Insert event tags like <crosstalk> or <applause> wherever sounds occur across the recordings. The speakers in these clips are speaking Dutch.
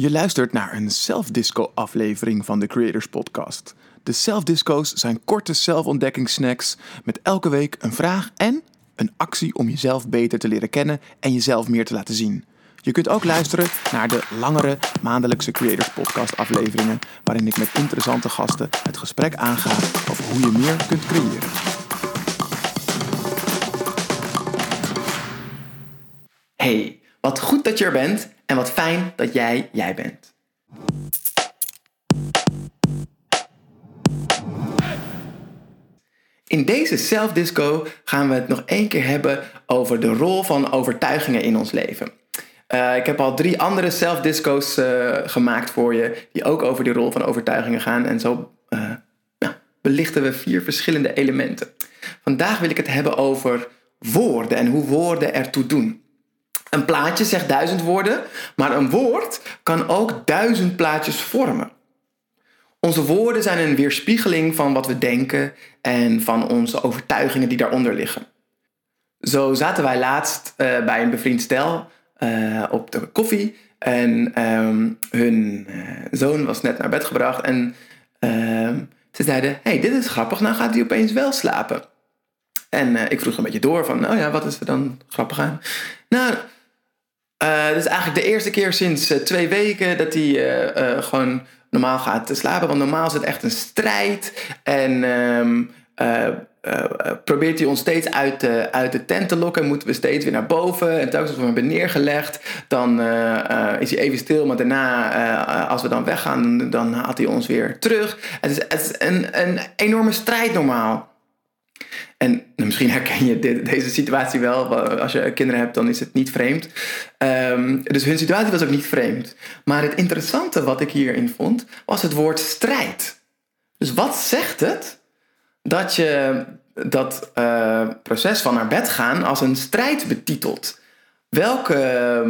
Je luistert naar een self-disco-aflevering van de Creators Podcast. De self-disco's zijn korte zelfontdekkingssnacks met elke week een vraag en een actie om jezelf beter te leren kennen en jezelf meer te laten zien. Je kunt ook luisteren naar de langere maandelijkse Creators Podcast afleveringen, waarin ik met interessante gasten het gesprek aanga over hoe je meer kunt creëren. Hey, wat goed dat je er bent en wat fijn dat jij jij bent. In deze self-disco gaan we het nog één keer hebben over de rol van overtuigingen in ons leven. Uh, ik heb al drie andere self-disco's uh, gemaakt voor je, die ook over die rol van overtuigingen gaan. En zo nou, belichten we vier verschillende elementen. Vandaag wil ik het hebben over woorden en hoe woorden ertoe doen. Een plaatje zegt duizend woorden, maar een woord kan ook duizend plaatjes vormen. Onze woorden zijn een weerspiegeling van wat we denken en van onze overtuigingen die daaronder liggen. Zo zaten wij laatst uh, bij een bevriend stel uh, op de koffie en um, hun uh, zoon was net naar bed gebracht en ehm, ze zeiden: Hey, dit is grappig, nou gaat hij opeens wel slapen. En ik vroeg een beetje door van: Nou ja, wat is er dan grappig aan? Nou, uh, dit is eigenlijk de eerste keer sinds uh, twee weken dat hij uh, gewoon normaal gaat slapen. Want normaal is het echt een strijd. En um, probeert hij ons steeds uit de, uit de tent te lokken. En moeten we steeds weer naar boven. En telkens als we hem hebben neergelegd, dan is hij even stil. Maar daarna, als we dan weggaan, dan haalt hij ons weer terug. Het is, het is een, een enorme strijd normaal. En misschien herken je deze situatie wel. Als je kinderen hebt, dan is het niet vreemd. Um, dus hun situatie was ook niet vreemd. Maar het interessante wat ik hierin vond, was het woord strijd. Dus wat zegt het dat je dat uh, proces van naar bed gaan als een strijd betitelt? Welke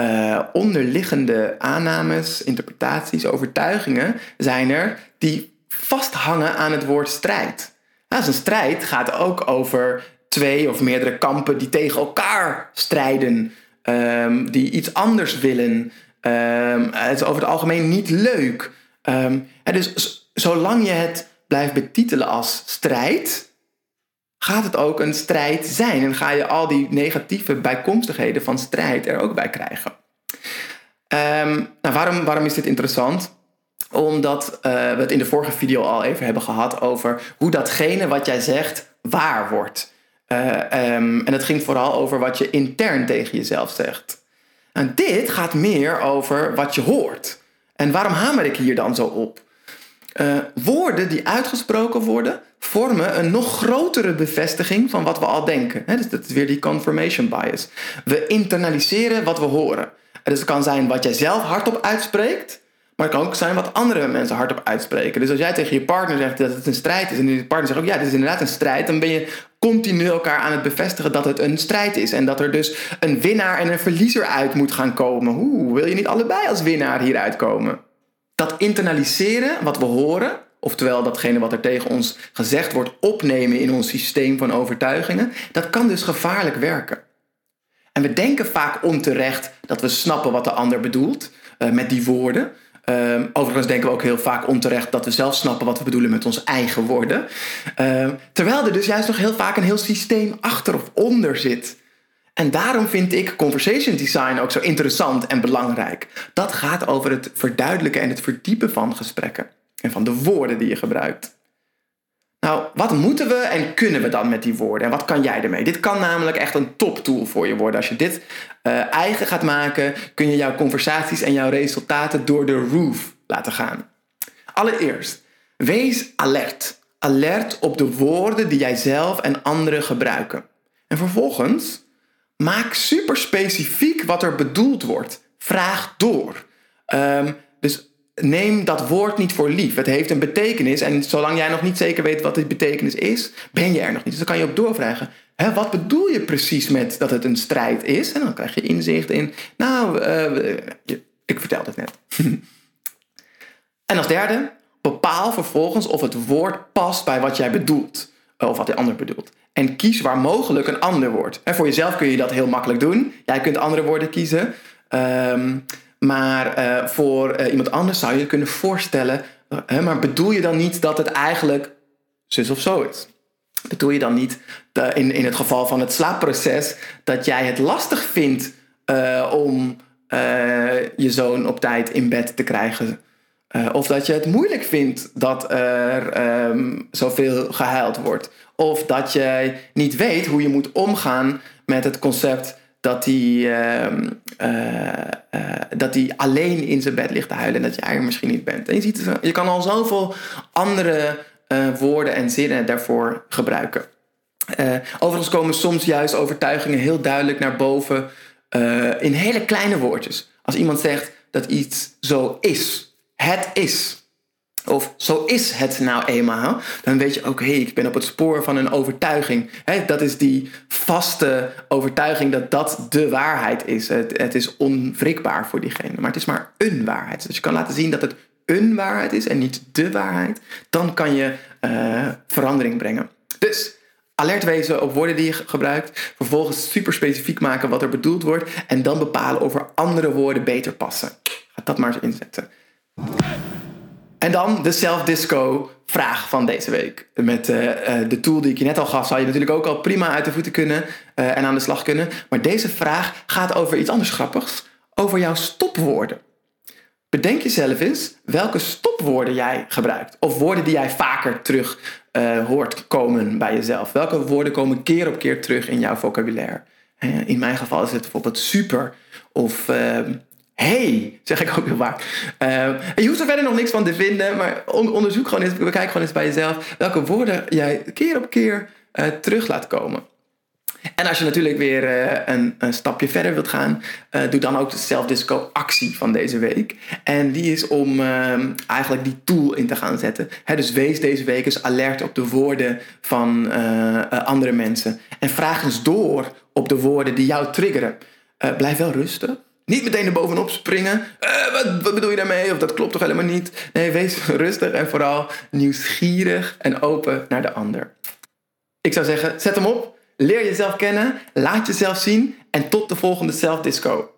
uh, onderliggende aannames, interpretaties, overtuigingen zijn er die vasthangen aan het woord strijd? Nou, een strijd gaat ook over twee of meerdere kampen die tegen elkaar strijden, um, die iets anders willen. Um, het is over het algemeen niet leuk. Um, dus zolang je het blijft betitelen als strijd, gaat het ook een strijd zijn. En ga je al die negatieve bijkomstigheden van strijd er ook bij krijgen. nou, waarom, waarom is dit interessant? Omdat uh, we het in de vorige video al even hebben gehad over hoe datgene wat jij zegt waar wordt. Uh, um, en het ging vooral over wat je intern tegen jezelf zegt. En dit gaat meer over wat je hoort. En waarom hamer ik hier dan zo op? Uh, woorden die uitgesproken worden, vormen een nog grotere bevestiging van wat we al denken. Dus dat is weer die confirmation bias. We internaliseren wat we horen. Dus het kan zijn wat jij zelf hardop uitspreekt, maar het kan ook zijn wat andere mensen hardop uitspreken. Dus als jij tegen je partner zegt dat het een strijd is. En je partner zegt ook ja, dit is inderdaad een strijd. Dan ben je continu elkaar aan het bevestigen dat het een strijd is. En dat er dus een winnaar en een verliezer uit moet gaan komen. Hoe wil je niet allebei als winnaar hieruit komen? Dat internaliseren wat we horen. Oftewel datgene wat er tegen ons gezegd wordt opnemen in ons systeem van overtuigingen. Dat kan dus gevaarlijk werken. En we denken vaak onterecht dat we snappen wat de ander bedoelt uh, met die woorden. Um, overigens denken we ook heel vaak onterecht dat we zelf snappen wat we bedoelen met onze eigen woorden. Um, terwijl er dus juist nog heel vaak een heel systeem achter of onder zit. En daarom vind ik conversation design ook zo interessant en belangrijk. Dat gaat over het verduidelijken en het verdiepen van gesprekken en van de woorden die je gebruikt. Nou, wat moeten we en kunnen we dan met die woorden? En wat kan jij ermee? Dit kan namelijk echt een toptool voor je worden. Als je dit uh, eigen gaat maken, kun je jouw conversaties en jouw resultaten door de roof laten gaan. Allereerst, wees alert. Alert op de woorden die jij zelf en anderen gebruiken. En vervolgens, maak super specifiek wat er bedoeld wordt. Vraag door. Um, dus neem dat woord niet voor lief. Het heeft een betekenis en zolang jij nog niet zeker weet wat die betekenis is, ben je er nog niet. Dus dan kan je ook doorvragen. Hè, wat bedoel je precies met dat het een strijd is? En dan krijg je inzicht in, nou, uh, ik vertel het net. <laughs> en als derde, bepaal vervolgens of het woord past bij wat jij bedoelt. Of wat de ander bedoelt. En kies waar mogelijk een ander woord. En voor jezelf kun je dat heel makkelijk doen. Jij kunt andere woorden kiezen. Um, maar uh, voor uh, iemand anders zou je kunnen voorstellen. Uh, maar bedoel je dan niet dat het eigenlijk zus of zo is? Bedoel je dan niet in, in het geval van het slaapproces dat jij het lastig vindt om je zoon op tijd in bed te krijgen? of dat je het moeilijk vindt dat er um, zoveel gehuild wordt? Of dat je niet weet hoe je moet omgaan met het concept dat hij, uh, uh, dat hij alleen in zijn bed ligt te huilen en dat jij er misschien niet bent. En je, ziet, je kan al zoveel andere uh, woorden en zinnen daarvoor gebruiken. overigens komen soms juist overtuigingen heel duidelijk naar boven in hele kleine woordjes. Als iemand zegt dat iets zo is, het is. Of zo is het nou eenmaal. Dan weet je ook, hé, hey, ik ben op het spoor van een overtuiging. dat is die vaste overtuiging dat dat de waarheid is. Het, het is onwrikbaar voor diegene. Maar het is maar een waarheid. Dus je kan laten zien dat het een waarheid is en niet de waarheid. Dan kan je uh, verandering brengen. Dus alert wezen op woorden die je gebruikt. Vervolgens super specifiek maken wat er bedoeld wordt. En dan bepalen of er andere woorden beter passen. Ga dat maar eens inzetten. En dan de self-disco vraag van deze week. Met uh, de tool die ik je net al gaf, zou je natuurlijk ook al prima uit de voeten kunnen uh, en aan de slag kunnen. Maar deze vraag gaat over iets anders grappigs. Over jouw stopwoorden. Bedenk jezelf eens welke stopwoorden jij gebruikt. Of woorden die jij vaker terug hoort komen bij jezelf. Welke woorden komen keer op keer terug in jouw vocabulaire? In mijn geval is het bijvoorbeeld super of ehm, hey, zeg ik ook heel vaak. Uh, je hoeft er verder nog niks van te vinden, maar onderzoek gewoon eens, bekijk gewoon eens bij jezelf welke woorden jij keer op keer uh, terug laat komen. En als je natuurlijk weer uh, een, een, stapje verder wilt gaan, doe dan ook de self-disco actie van deze week. En die is om ehm, eigenlijk die tool in te gaan zetten. dus wees deze week eens alert op de woorden van andere mensen. En vraag eens door op de woorden die jou triggeren. blijf wel rustig. Niet meteen er bovenop springen. Uh, wat, bedoel je daarmee? Of dat klopt toch helemaal niet? Nee, wees <laughs> rustig en vooral nieuwsgierig en open naar de ander. Ik zou zeggen, zet hem op. Leer jezelf kennen. Laat jezelf zien. En tot de volgende Self Disco.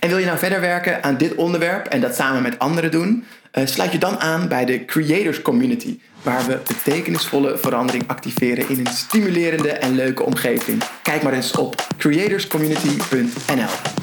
En wil je nou verder werken aan dit onderwerp en dat samen met anderen doen? Uh, sluit je dan aan bij de Creators Community, waar we betekenisvolle verandering activeren in een stimulerende en leuke omgeving. Kijk maar eens op creatorscommunity.nl.